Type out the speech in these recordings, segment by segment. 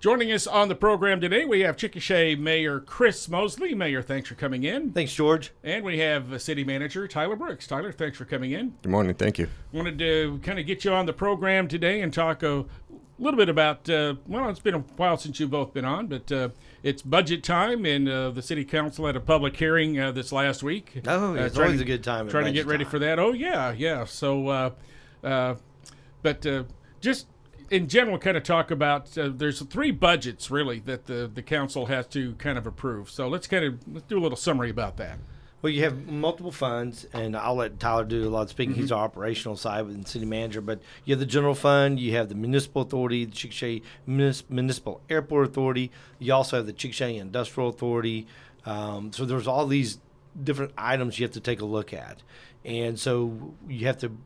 Joining us on the program today, we have Chickasha Mayor Chris Mosley. Mayor, thanks for coming in. Thanks, George. And we have uh, City Manager Tyler Brooks. Tyler, thanks for coming in. Good morning. Thank you. Wanted to kind of get you on the program today and talk a little bit about, uh, well, it's been a while since you've both been on, but uh, it's budget time, and uh, the City Council had a public hearing uh, this last week. Oh, Uh, it's trying always to- a good time. Trying to get ready time. for that. Oh, yeah, yeah. So, uh, uh, but uh, just in general, kind of talk about uh, there's three budgets really that the, the council has to kind of approve. So let's kind of let's do a little summary about that. Well, you have multiple funds, and I'll let Tyler do a lot of speaking. Mm-hmm. He's our operational side with the city manager. But you have the general fund, you have the municipal authority, the Chickasha Munis- Municipal Airport Authority. You also have the Chickasha Industrial Authority. Um, so there's all these different items you have to take a look at, and so you have to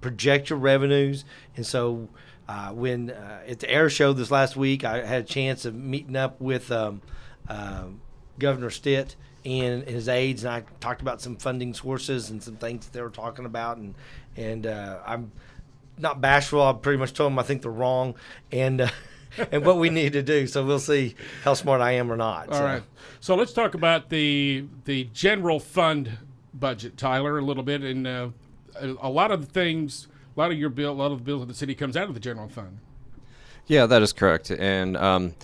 project your revenues. And so uh, when uh, at the air show this last week, I had a chance of meeting up with um, um Governor Stitt and his aides, and I talked about some funding sources and some things that they were talking about, and and uh, I'm not bashful. I pretty much told them I think they're wrong, and. Uh, and what we need to do, so we'll see how smart I am or not. All so. right. So let's talk about the the general fund budget, Tyler, a little bit. And uh, a, a lot of the things, a lot of your bill, a lot of the bills of the city comes out of the general fund. Yeah, that is correct. And um,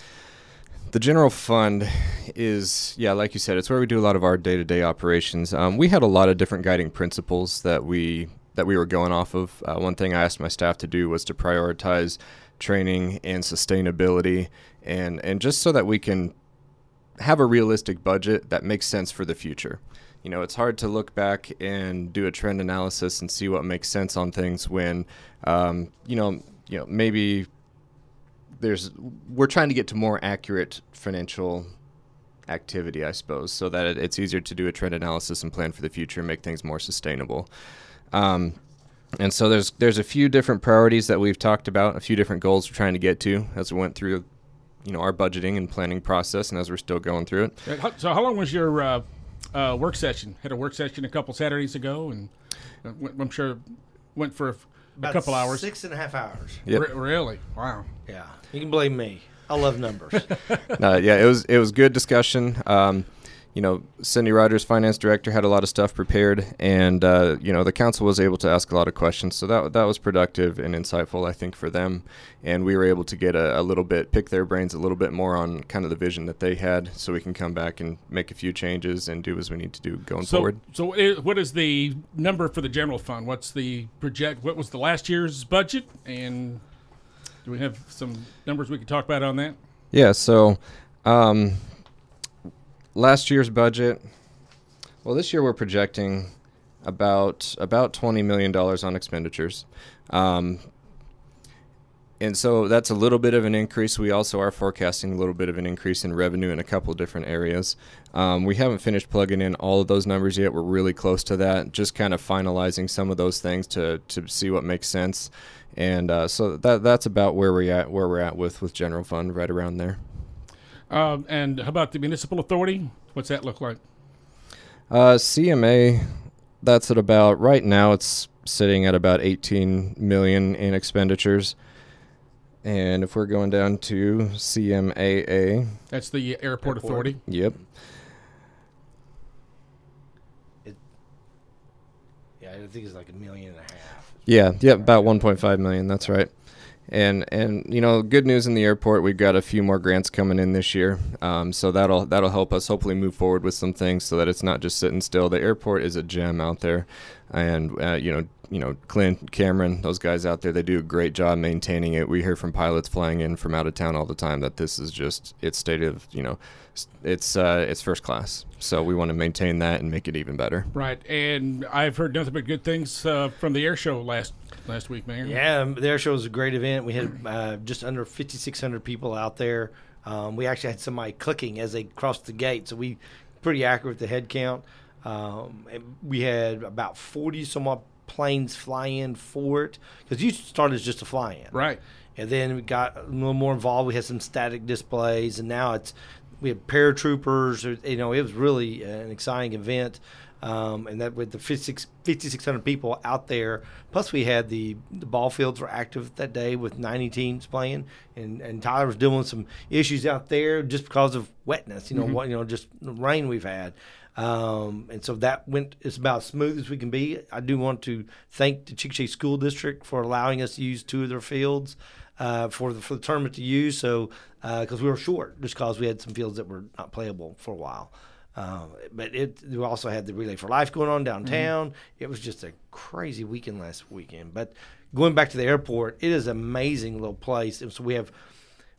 the general fund is, yeah, like you said, it's where we do a lot of our day-to-day operations. Um, we had a lot of different guiding principles that we that we were going off of. Uh, one thing I asked my staff to do was to prioritize training and sustainability, and and just so that we can have a realistic budget that makes sense for the future. You know, it's hard to look back and do a trend analysis and see what makes sense on things when, um, you know, you know maybe there's we're trying to get to more accurate financial activity, I suppose, so that it, it's easier to do a trend analysis and plan for the future and make things more sustainable. Um, and so there's there's a few different priorities that we've talked about, a few different goals we're trying to get to as we went through, you know, our budgeting and planning process, and as we're still going through it. Uh, So how long was your uh, uh, work session? Had a work session a couple Saturdays ago, and uh, went- I'm sure went for a, a couple hours. six and a half hours. Yep. Re- really? Wow. Yeah, you can blame me. I love numbers. uh, yeah, it was it was good discussion. Um, you know, Cindy Rogers, finance director, had a lot of stuff prepared, and uh, you know the council was able to ask a lot of questions. So that that was productive and insightful, I think, for them. And we were able to get a, a little bit, pick their brains a little bit more on kind of the vision that they had, so we can come back and make a few changes and do as we need to do going So, forward. so what is the number for the general fund? What's the project? What was the last year's budget? And do we have some numbers we can talk about on that? Yeah. So, um, last year's budget. Well, this year we're projecting about about twenty million dollars on expenditures, um, and so that's a little bit of an increase. We also are forecasting a little bit of an increase in revenue in a couple different areas. Um, we haven't finished plugging in all of those numbers yet. We're really close to that. Just kind of finalizing some of those things to to see what makes sense, and uh, so that that's about where we're at where we're at with with general fund right around there. Um, and how about the municipal authority? What's that look like? Uh, CMA, that's at about right now. It's sitting at about 18 million in expenditures, and if we're going down to CMAA, That's the airport, Airport. authority. yep, yeah, I think it's like a million and a half. yeah, yep, about 1.5 million. That's right. And and you know, good news in the airport. We've got a few more grants coming in this year, um, so that'll that'll help us hopefully move forward with some things, so that it's not just sitting still. The airport is a gem out there, and uh, you know you know Clint Cameron, those guys out there, they do a great job maintaining it. We hear from pilots flying in from out of town all the time that this is just it's state of you know it's uh, it's first class. So we want to maintain that and make it even better. Right. And I've heard nothing but good things uh, from the air show last last week, Mayor. Yeah, um, the air show was a great event. We had uh, just under 5,600 people out there. Um, we actually had somebody clicking as they crossed the gate, so we pretty accurate with the head count. Um, and we had about 40 some odd planes fly in for it because you started as just a fly in, Right. And then we got a little more involved. We had some static displays, and now it's we had paratroopers. You know, it was really an exciting event. Um, and that with the 5,600 people out there, plus we had the, the ball fields were active that day with 90 teams playing, and, and Tyler was dealing with some issues out there just because of wetness, you know, what you know, just the rain we've had. Um, and so that went as about as smooth as we can be. I do want to thank the Chickasha School District for allowing us to use two of their fields uh, for the for the tournament to use. So because we were short, just because we had some fields that were not playable for a while. Uh, but it we also had the Relay for Life going on downtown. It was just a crazy weekend last weekend. But going back to the airport, it is an amazing little place. And so we have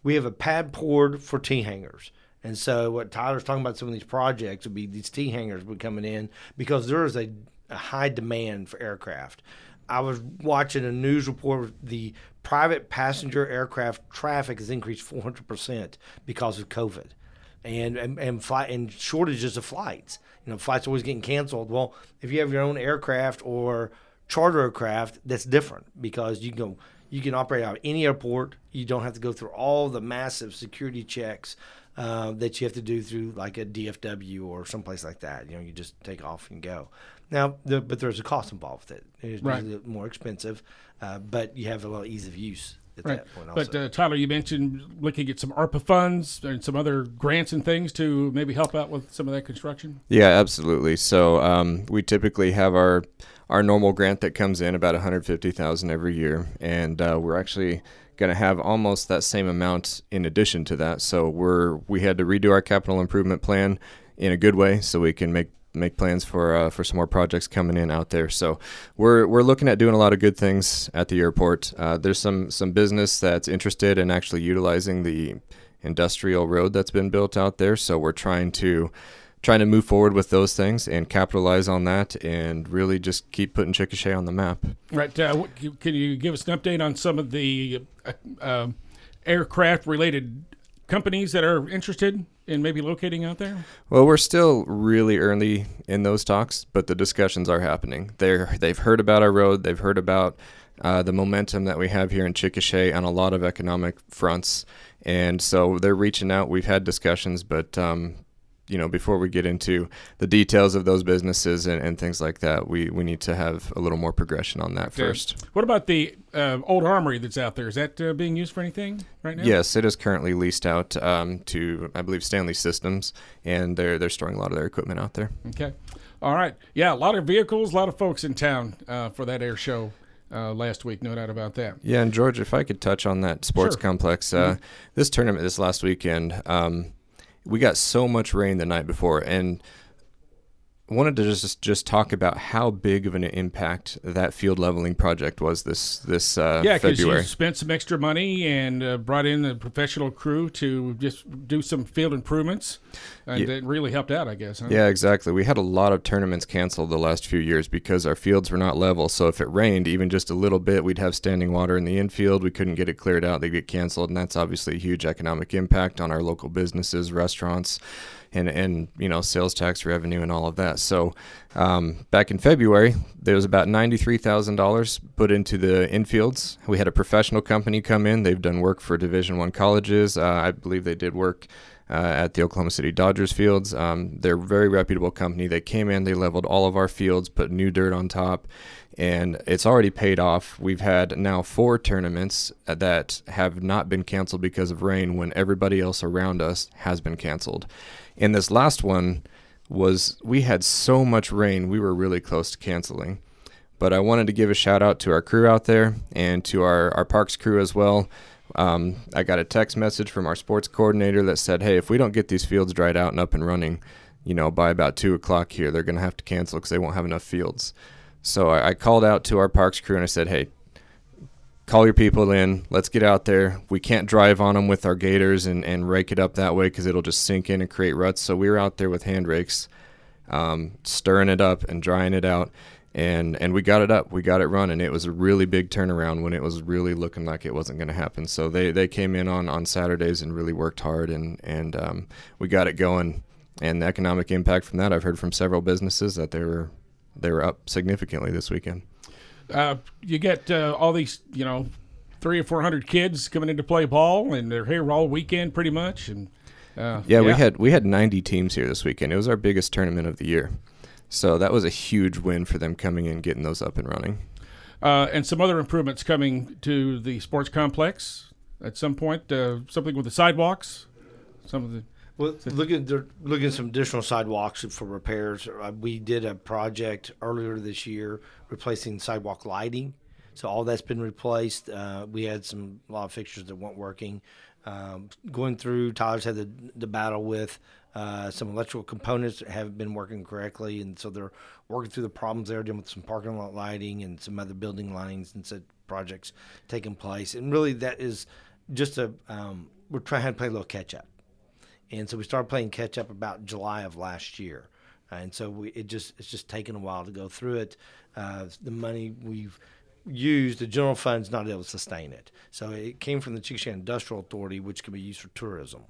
we have a pad poured for T hangars. And so what Tyler's talking about some of these projects would be these T hangars would be coming in because there is a, a high demand for aircraft. I was watching a news report. The private passenger aircraft traffic has increased 400% because of COVID and and and, flight, and shortages of flights. You know, flights always getting canceled. Well, if you have your own aircraft or charter aircraft, that's different because you can go, you can operate out of any airport. You don't have to go through all the massive security checks uh, that you have to do through like a DFW or someplace like that. You know, you just take off and go. Now, the, but there's a cost involved with it. It's Right. more expensive, uh, but you have a little ease of use at Right. that point. Also. But uh, Tyler, you mentioned looking at some ARPA funds and some other grants and things to maybe help out with some of that construction. Yeah, absolutely. So um, we typically have our our normal grant that comes in about 150,000 every year, and uh, we're actually going to have almost that same amount in addition to that. So we're we had to redo our capital improvement plan in a good way, so we can make make plans for uh, for some more projects coming in out there. So we're we're looking at doing a lot of good things at the airport. Uh, there's some some business that's interested in actually utilizing the industrial road that's been built out there. So we're trying to trying to move forward with those things and capitalize on that and really just keep putting Chickasha on the map. Right. Uh, what, can- you give us an update on some of the uh, um aircraft related companies that are interested in maybe locating out there? Well, we're still really early in those talks, but the discussions are happening. They're they've heard about our road, they've heard about uh, the momentum that we have here in Chickasha on a lot of economic fronts, and so they're reaching out. We've had discussions, but um, you know, before we get into the details of those businesses and, and things like that, we, we need to have a little more progression on that first. What about the uh, old armory that's out there? Is that uh, being used for anything right now? Yes, it is currently leased out um, to, I believe, Stanley Systems, and they're they're storing a lot of their equipment out there. Okay. All right. Yeah, a lot of vehicles, a lot of folks in town uh, for that air show uh, last week. No doubt about that. Yeah, and George, if I could touch on that sports Sure. complex, uh, this tournament this last weekend, um, we got so much rain the night before, and wanted to just just talk about how big of an impact that field leveling project was this this uh, Yeah, because you spent some extra money and uh, brought in a professional crew to just do some field improvements, and Yeah. it really helped out, I guess. Huh? Yeah, exactly. We had a lot of tournaments canceled the last few years because our fields were not level. So if it rained even just a little bit, we'd have standing water in the infield. We couldn't get it cleared out. They'd get canceled, and that's obviously a huge economic impact on our local businesses, restaurants, and and you know sales tax revenue and all of that. So um, back in February, there was about ninety three thousand dollars put into the infields. We had a professional company come in. They've done work for Division One colleges. Uh, I believe they did work uh, at the Oklahoma City Dodgers fields. Um, they're a very reputable company. They came in, they leveled all of our fields, put new dirt on top, and it's already paid off. We've had now four tournaments that have not been canceled because of rain when everybody else around us has been canceled. And this last one was we had so much rain, we were really close to canceling. But I wanted to give a shout out to our crew out there and to our, our parks crew as well. Um, I got a text message from our sports coordinator that said, "Hey, if we don't get these fields dried out and up and running, you know, by about two o'clock here, they're going to have to cancel because they won't have enough fields." So I, I called out to our parks crew and I said, "Hey, call your people in. Let's get out there. We can't drive on them with our gators and, and rake it up that way because it'll just sink in and create ruts. So we were out there with hand rakes, um, stirring it up and drying it out. And, and we got it up. We got it running. It was a really big turnaround when it was really looking like it wasn't going to happen. So they, they came in on, on Saturdays and really worked hard, and, and um, we got it going. And the economic impact from that, I've heard from several businesses that they were they were up significantly this weekend. Uh, you get uh, all these, you know, three or four hundred kids coming in to play ball, and they're here all weekend pretty much. And uh, Yeah, we had we had 90 teams here this weekend. It was our biggest tournament of the year. So that was a huge win for them coming in, getting those up and running. Uh, and some other improvements coming to the sports complex at some point. Uh, something with the sidewalks. Some of the Well, looking they're looking at some additional sidewalks for repairs. Uh, we did a project earlier this year replacing sidewalk lighting, so all that's been replaced. Uh, we had some a lot of fixtures that weren't working. Um, going through, Tyler's had the, the battle with uh, some electrical components haven't been working correctly, and so they're working through the problems there, dealing with some parking lot lighting and some other building lines and said projects taking place. And really, that is just a um, we're trying to play a little catch up and so we started playing catch up about July of last year, and so we it just it's just taken a while to go through it. Uh, the money we've used, the general fund's not able to sustain it, so it came from the Chickasha Industrial Authority, which can be used for tourism,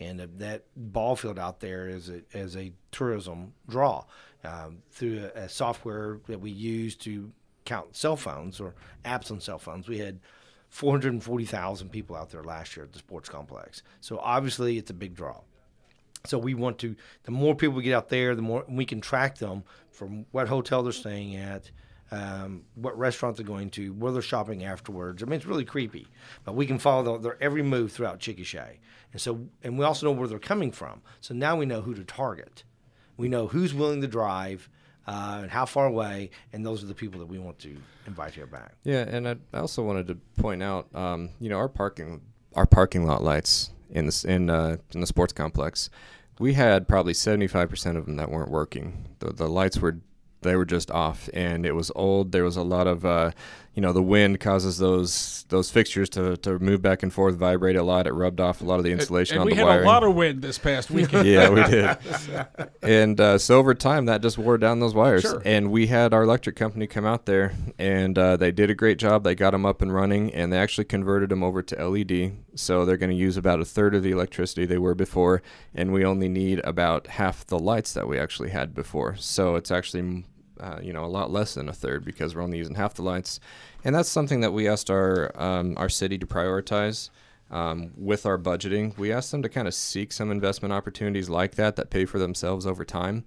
and that ball field out there is a, as a tourism draw um, through a, a software that we use to count cell phones or apps on cell phones. We had 440,000 people out there last year at the sports complex. So obviously it's a big draw. So we want to, the more people we get out there, the more we can track them from what hotel they're staying at, um, what restaurant they're going to, where they're shopping afterwards. I mean, it's really creepy, but we can follow their every move throughout Chickasha. And so, and we also know where they're coming from. So now we know who to target. We know who's willing to drive uh, and how far away, and those are the people that we want to invite here back. Yeah, and I also wanted to point out, um, you know, our parking our parking lot lights in the in uh, in the sports complex, we had probably seventy five percent of them that weren't working. The the lights were they were just off, and it was old. There was a lot of, uh, you know, the wind causes those those fixtures to, to move back and forth, vibrate a lot. It rubbed off a lot of the insulation and on we the had wiring. a lot of wind this past weekend. yeah, we did. and uh, so over time, that just wore down those wires. Sure. And we had our electric company come out there, and uh, they did a great job. They got them up and running, and they actually converted them over to LED. So they're going to use about a third of the electricity they were before, and we only need about half the lights that we actually had before. So it's actually uh, you know, a lot less than a third because we're only using half the lights, and that's something that we asked our um, our city to prioritize um, with our budgeting. We asked them to kind of seek some investment opportunities like that that pay for themselves over time.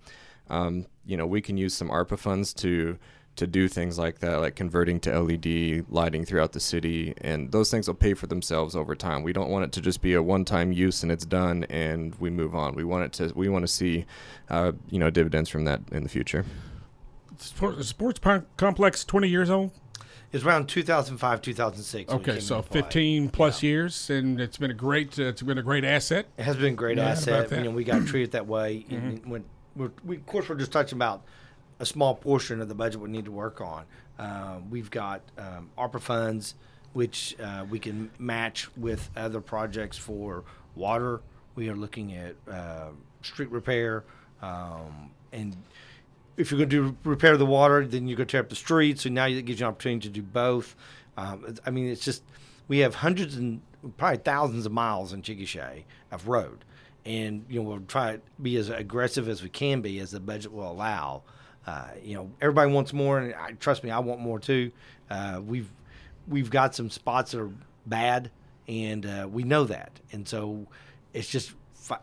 Um, you know, we can use some ARPA funds to to do things like that, like converting to LED lighting throughout the city, and those things will pay for themselves over time. We don't want it to just be a one-time use and it's done and we move on. We want it to we want to see, uh, you know, dividends from that in the future. Sport, sports complex 20 years old? It's around 2005 2006 okay so 15 plus yeah. years and it's been a great uh, it's been a great asset? It has been a great yeah, asset. you know we got treated that way mm-hmm. when we of course we're just touching about a small portion of the budget we need to work on. Uh, we've got um, ARPA funds which uh, we can match with other projects for water. We are looking at uh, street repair um, and if you're going to do repair the water, then you're going to tear up the streets. So now it gives you an opportunity to do both. Um, I mean, it's just we have hundreds and probably thousands of miles in Chickasha of road, and you know we'll try to be as aggressive as we can be as the budget will allow. Uh, you know, everybody wants more, and I, trust me, I want more too. Uh, we've we've got some spots that are bad, and uh, we know that, and so it's just fi-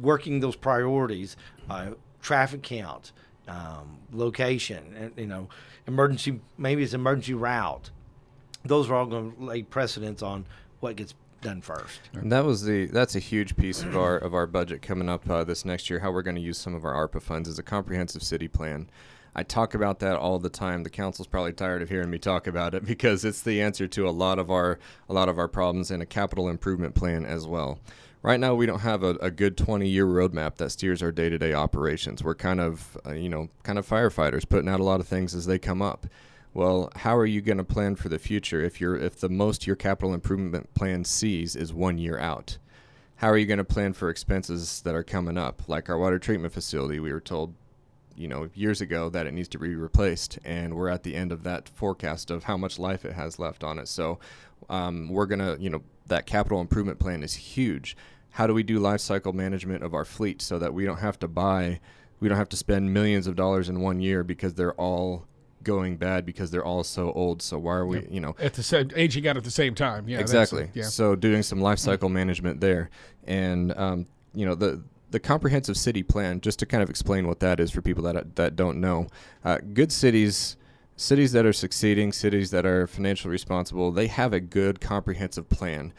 working those priorities, uh, traffic count um, location, you know, emergency, maybe it's emergency route. Those are all going to lay precedence on what gets done first. And that was the that's a huge piece of our of our budget coming up uh, this next year. How we're going to use some of our ARPA funds as a comprehensive city plan. I talk about that all the time. The council's probably tired of hearing me talk about it because it's the answer to a lot of our a lot of our problems and a capital improvement plan as well right now we don't have a, a good 20 year roadmap that steers our day to day operations. We're kind of, uh, you know, kind of firefighters putting out a lot of things as they come up. Well, how are you going to plan for the future if you're if the most your capital improvement plan sees is one year out? How are you going to plan for expenses that are coming up, like our water treatment facility? We were told, you know, years ago that it needs to be replaced, and we're at the end of that forecast of how much life it has left on it. So, um, we're gonna, you know, that capital improvement plan is huge how do we do life cycle management of our fleet so that we don't have to buy, we don't have to spend millions of dollars in one year because they're all going bad because they're all so old. So why are we, yep. you know, at the same aging out at the same time? Yeah, exactly. Yeah. So doing some life cycle management there, and um, you know the the comprehensive city plan, just to kind of explain what that is for people that that don't know, uh, good cities, cities that are succeeding, cities that are financially responsible, they have a good comprehensive plan.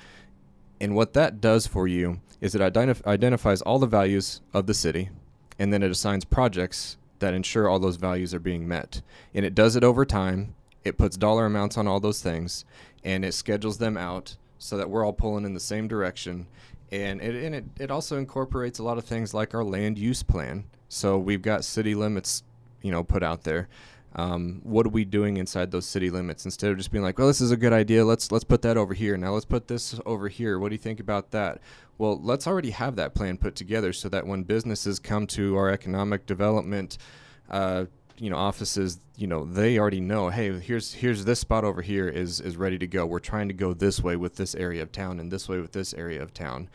And what that does for you is it identif- identifies all the values of the city, and then it assigns projects that ensure all those values are being met. And it does it over time. It puts dollar amounts on all those things, and it schedules them out so that we're all pulling in the same direction and it and it, it also incorporates a lot of things like our land use plan. So we've got city limits, you know, put out there. Um, what are we doing inside those city limits instead of just being like, well, this is a good idea. Let's let's put that over here. Now let's put this over here. What do you think about that? Well, let's already have that plan put together so that when businesses come to our economic development uh, you know offices you know they already know hey here's here's this spot over here is is ready to go we're trying to go this way with this area of town and this way with this area of town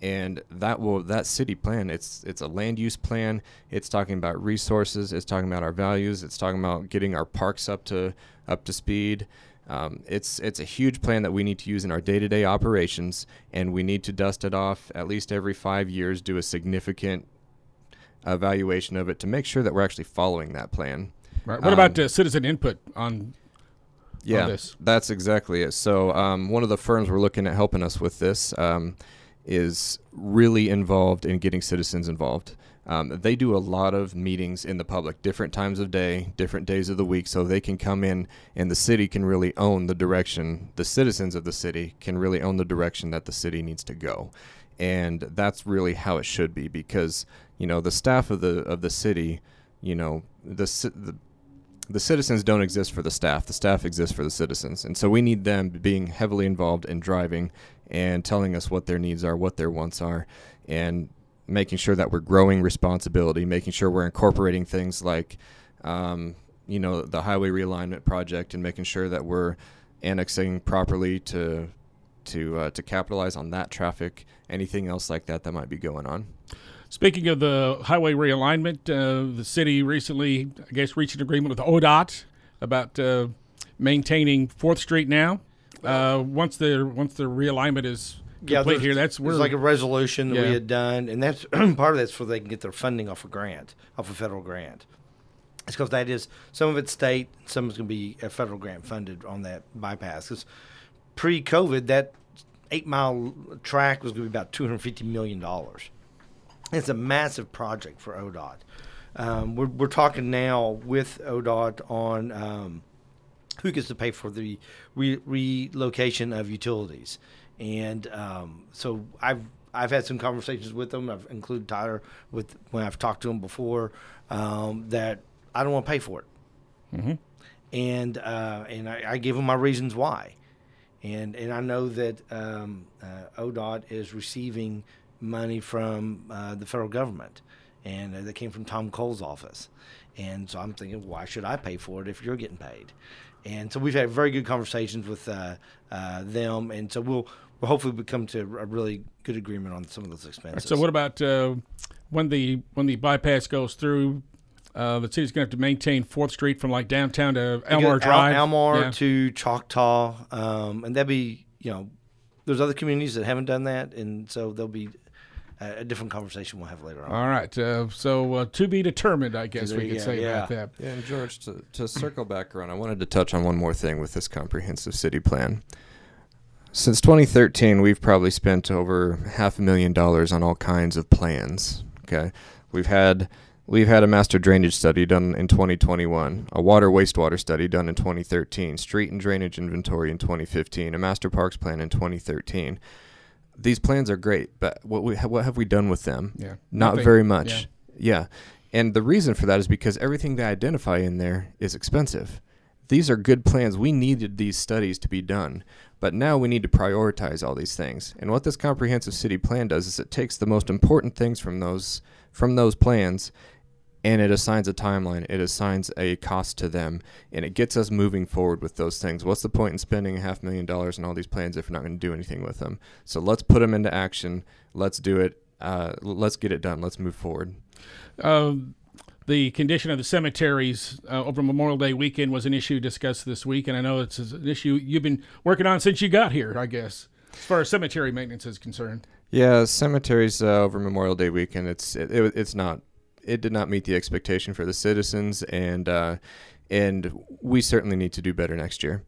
and that will that city plan it's it's a land use plan it's talking about resources it's talking about our values it's talking about getting our parks up to up to speed um, it's it's a huge plan that we need to use in our day-to-day operations and we need to dust it off at least every five years do a significant evaluation of it to make sure that we're actually following that plan. Right. What um, about uh, citizen input on? Yeah, on this? that's exactly it. So um, one of the firms we're looking at helping us with this um, is really involved in getting citizens involved. Um, they do a lot of meetings in the public, different times of day, different days of the week, so they can come in and the city can really own the direction. The citizens of the city can really own the direction that the city needs to go, and that's really how it should be because you know the staff of the of the city you know the the the citizens don't exist for the staff the staff exists for the citizens and so we need them being heavily involved in driving and telling us what their needs are what their wants are and making sure that we're growing responsibility making sure we're incorporating things like um, you know the highway realignment project and making sure that we're annexing properly to to uh, to capitalize on that traffic anything else like that that might be going on Speaking of the highway realignment, uh, the city recently, I guess, reached an agreement with ODOT about uh, maintaining Fourth Street now. Uh, once the once the realignment is complete yeah, here, that's where like a resolution that yeah. we had done, and that's part of that's so they can get their funding off a grant, off a federal grant. It's because that is some of it's state, some is going to be a federal grant funded on that bypass. Because pre-COVID, that eight mile track was going to be about two hundred fifty million dollars. It's a massive project for ODOT. Um, we're, we're talking now with ODOT on um, who gets to pay for the re- relocation of utilities, and um, so I've I've had some conversations with them. I've included Tyler with when I've talked to him before um, that I don't want to pay for it, mm-hmm. and uh, and I, I give them my reasons why, and and I know that um, uh, ODOT is receiving money from uh, the federal government, and uh, they came from Tom Cole's office. And so I'm thinking, why should I pay for it if you're getting paid? And so we've had very good conversations with uh, uh them, and so we'll we'll hopefully come to a really good agreement on some of those expenses. So what about uh, when the when the bypass goes through? Uh, the city's going to have to maintain Fourth Street from like downtown to Elmore Drive, Al- Elmore yeah. to Choctaw, um, and that'd be you know, there's other communities that haven't done that, and so there'll be a different conversation we'll have later on. All right. Uh, so uh, to be determined, I guess we could say yeah. about that. Yeah, and George, to, to circle back around, I wanted to touch on one more thing with this comprehensive city plan. Since 2013, we've probably spent over half a million dollars on all kinds of plans. Okay, we've had we've had a master drainage study done in 2021, a water wastewater study done in 2013, street and drainage inventory in 2015, a master parks plan in 2013 these plans are great, but what we what have we done with them? Yeah, not Nothing. very much. Yeah. yeah, and the reason for that is because everything they identify in there is expensive. These are good plans. We needed these studies to be done, but now we need to prioritize all these things. And what this comprehensive city plan does is it takes the most important things from those from those plans and it assigns a timeline, it assigns a cost to them, and it gets us moving forward with those things. What's the point in spending a half million dollars on all these plans if we're not going to do anything with them? So let's put them into action. Let's do it. Uh, let's get it done. Let's move forward. Um, the condition of the cemeteries uh, over Memorial Day weekend was an issue discussed this week, and I know it's an issue you've been working on since you got here, I guess. as far as cemetery maintenance is concerned. Yeah, cemeteries uh, over Memorial Day weekend. It's it, it, it's not. It did not meet the expectation for the citizens, and uh, and we certainly need to do better next year.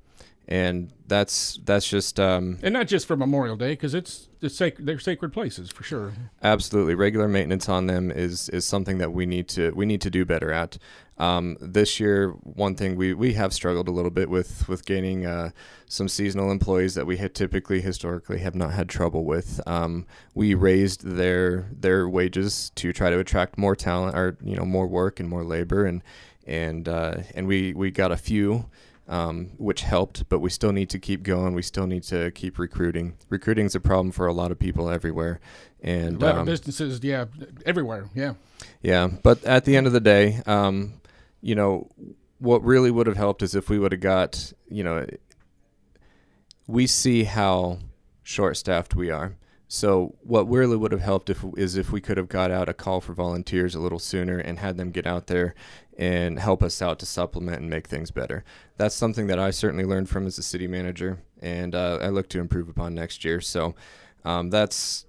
And that's that's just um, and not just for Memorial Day because it's it's sac- they're sacred places for sure. Absolutely, regular maintenance on them is is something that we need to we need to do better at. Um, this year, one thing we, we have struggled a little bit with with gaining uh, some seasonal employees that we had typically historically have not had trouble with. Um, we raised their their wages to try to attract more talent, or you know more work and more labor, and and uh, and we we got a few. Um, which helped, but we still need to keep going. We still need to keep recruiting. Recruiting is a problem for a lot of people everywhere, and a lot um, of businesses, yeah, everywhere, yeah. yeah. But at the end of the day, um, you know, what really would have helped is if we would have got, you know, we see how short-staffed we are. So what really would have helped if, is if we could have got out a call for volunteers a little sooner and had them get out there and help us out to supplement and make things better. That's something that I certainly learned from as a city manager, and uh, I look to improve upon next year. So um, that's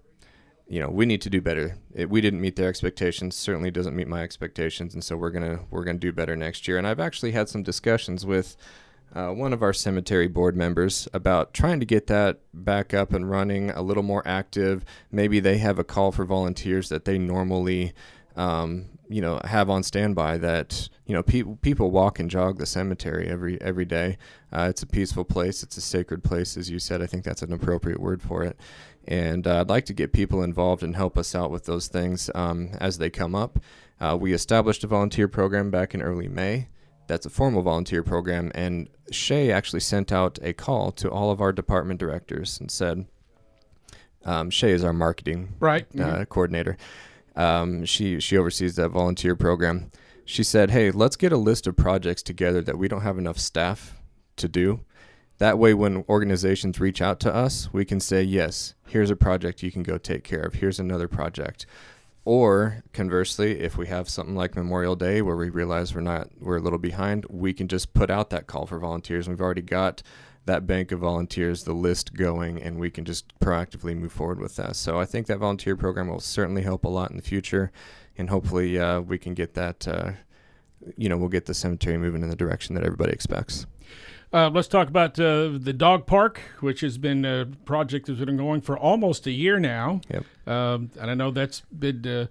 you know we need to do better. It, we didn't meet their expectations. Certainly doesn't meet my expectations, and so we're gonna we're gonna do better next year. And I've actually had some discussions with uh, one of our cemetery board members about trying to get that back up and running, a little more active. Maybe they have a call for volunteers that they normally. Um, you know, have on standby that you know people people walk and jog the cemetery every every day. Uh, it's a peaceful place. It's a sacred place, as you said. I think that's an appropriate word for it. And uh, I'd like to get people involved and help us out with those things um, as they come up. Uh, we established a volunteer program back in early May. That's a formal volunteer program. And Shay actually sent out a call to all of our department directors and said, um, Shay is our marketing right uh, mm-hmm. coordinator. Um, she she oversees that volunteer program. She said, "Hey, let's get a list of projects together that we don't have enough staff to do. That way, when organizations reach out to us, we can say, yes, here's a project you can go take care of. Here's another project. Or conversely, if we have something like Memorial Day where we realize we're not we're a little behind, we can just put out that call for volunteers. We've already got that bank of volunteers, the list going, and we can just proactively move forward with that. So I think that volunteer program will certainly help a lot in the future, and hopefully uh, we can get that. Uh, you know, we'll get the cemetery moving in the direction that everybody expects. Uh, let's talk about uh, the dog park, which has been a project that's been going for almost a year now. Yep. Um, and I know that's been uh,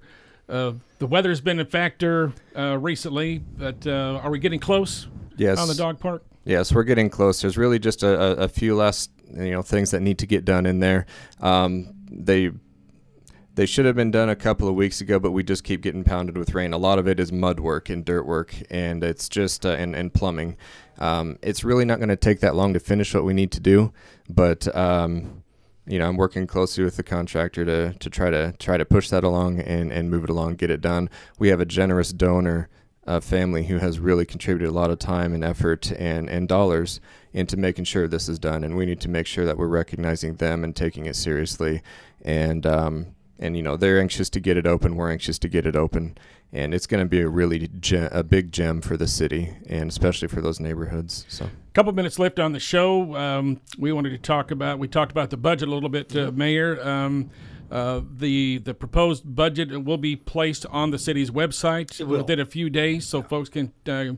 uh the weather's been a factor uh, recently, but uh, are we getting close? Yes. On the dog park. Yes, we're getting close. There's really just a, a, a few last you know things that need to get done in there. Um, they they should have been done a couple of weeks ago, but we just keep getting pounded with rain. A lot of it is mud work and dirt work, and it's just uh, and, and plumbing. Um, it's really not going to take that long to finish what we need to do, but um, you know I'm working closely with the contractor to, to try to try to push that along and, and move it along, get it done. We have a generous donor uh, family who has really contributed a lot of time and effort and, and dollars into making sure this is done, and we need to make sure that we're recognizing them and taking it seriously. And um, and you know they're anxious to get it open. We're anxious to get it open, and it's going to be a really gem, a big gem for the city, and especially for those neighborhoods. So, a couple minutes left on the show. Um, we wanted to talk about. We talked about the budget a little bit, uh, Mayor. Um, uh, the the proposed budget will be placed on the city's website within a few days, so folks can. Uh,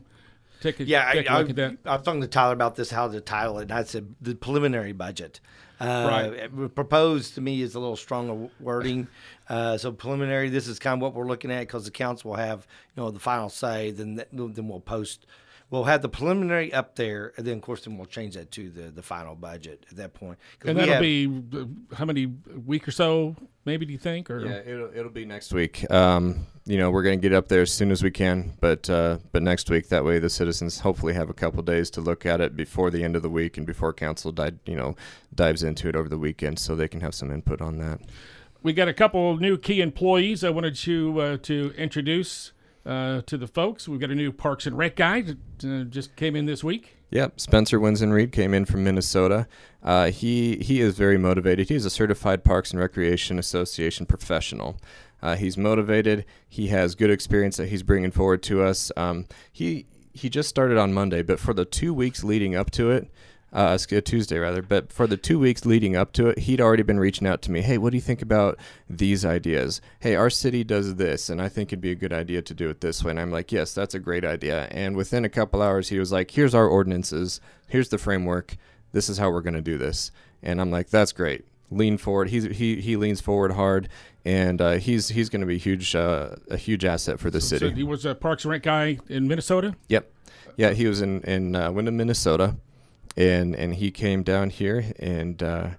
Take a, yeah, take I, a look I, at that. I was talking to Tyler about this, how to title it. And I said the preliminary budget. Uh, right. Proposed to me is a little stronger wording. Uh, so preliminary, this is kind of what we're looking at because the council will have you know the final say. Then then we'll post. We'll have the preliminary up there, and then of course then we'll change that to the, the final budget at that point. And that'll have, be uh, how many week or so, maybe? Do you think? Or yeah, it'll it'll be next week. Um, you know, we're going to get up there as soon as we can, but uh, but next week. That way, the citizens hopefully have a couple days to look at it before the end of the week and before council dive, you know dives into it over the weekend, so they can have some input on that. We got a couple new key employees I wanted to uh, to introduce uh, to the folks. We've got a new Parks and Rec guy that uh, just came in this week. Yep, Spencer Winston Reed came in from Minnesota. Uh, he he is very motivated. He's a certified Parks and Recreation Association professional. Uh, he's motivated. He has good experience that he's bringing forward to us. Um, he he just started on Monday, but for the two weeks leading up to it, uh, Tuesday rather. But for the two weeks leading up to it, he'd already been reaching out to me. Hey, what do you think about these ideas? Hey, our city does this, and I think it'd be a good idea to do it this way. And I'm like, yes, that's a great idea. And within a couple hours, he was like, here's our ordinances, here's the framework, this is how we're going to do this. And I'm like, that's great. Lean forward. He's, he he leans forward hard, and uh, he's he's going to be huge uh, a huge asset for the city. So he was a Parks and Rec guy in Minnesota. Yep. Yeah, he was in in uh, Windom, Minnesota, and and he came down here and uh,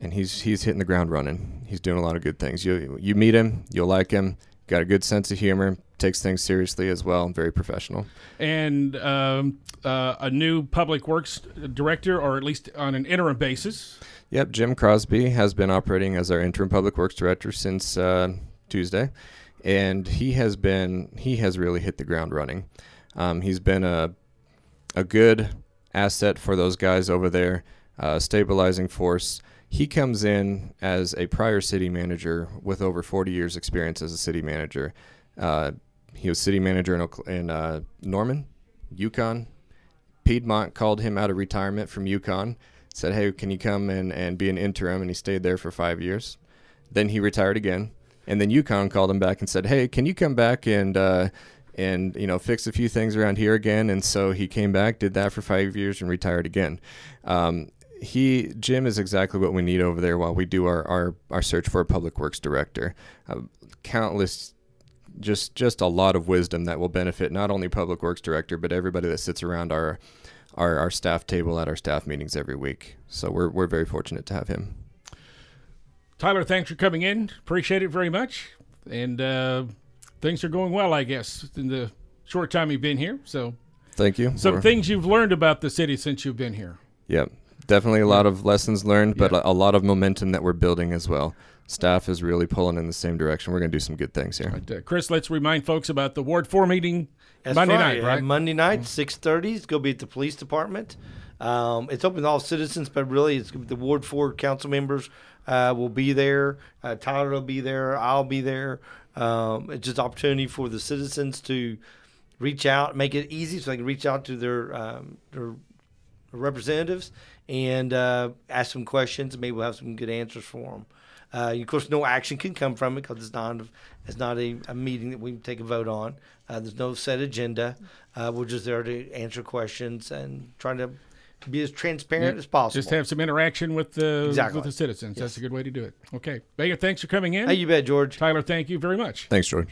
and he's he's hitting the ground running. He's doing a lot of good things. You you meet him, you'll like him. Got a good sense of humor. Takes things seriously as well. Very professional. and um, uh, a new public works director, or at least on an interim basis. Yep, Jim Crosby has been operating as our interim public works director since uh, Tuesday, and he has been he has really hit the ground running. Um, he's been a a good asset for those guys over there, uh, stabilizing force. He comes in as a prior city manager with over 40 years' experience as a city manager. Uh, he was city manager in, in uh, Norman, Yukon. Piedmont called him out of retirement from Yukon, said, "Hey, can you come and, and be an interim?" And he stayed there for five years. Then he retired again, and then Yukon called him back and said, "Hey, can you come back and uh, and you know fix a few things around here again?" And so he came back, did that for five years, and retired again. Um, he Jim is exactly what we need over there while we do our our, our search for a public works director. Uh, countless just just a lot of wisdom that will benefit not only public works director but everybody that sits around our our, our staff table at our staff meetings every week. So we're we're very fortunate to have him. Tyler, thanks for coming in. Appreciate it very much. And uh, things are going well, I guess, in the short time you've been here. So, Thank you. some We're- things you've learned about the city since you've been here. Yep. Definitely a lot of lessons learned, but Yeah. a a lot of momentum that we're building as well. Staff is really pulling in the same direction. We're going to do some good things here. But, uh, Chris, let's remind folks about the Ward 4 meeting That's Monday right. night, right? Monday night, six thirty. It's going to be at the police department. Um, it's open to all citizens, but really, it's the Ward Four council members uh, will be there. Uh, Tyler will be there. I'll be there. Um, it's just opportunity for the citizens to reach out, make it easy, so they can reach out to their um, their representatives and uh, ask some questions. Maybe we'll have some good answers for them. Uh, of course, no action can come from it because it's not it's not a, a meeting that we take a vote on. Uh, there's no set agenda. Uh, we're just there to answer questions and trying to be as transparent Yeah, as possible. Just have some interaction with the Exactly. with the citizens. That's a good way to do it. Okay, Baker, thanks for coming in. hey, you bet, George. Tyler, thank you very much. Thanks, George.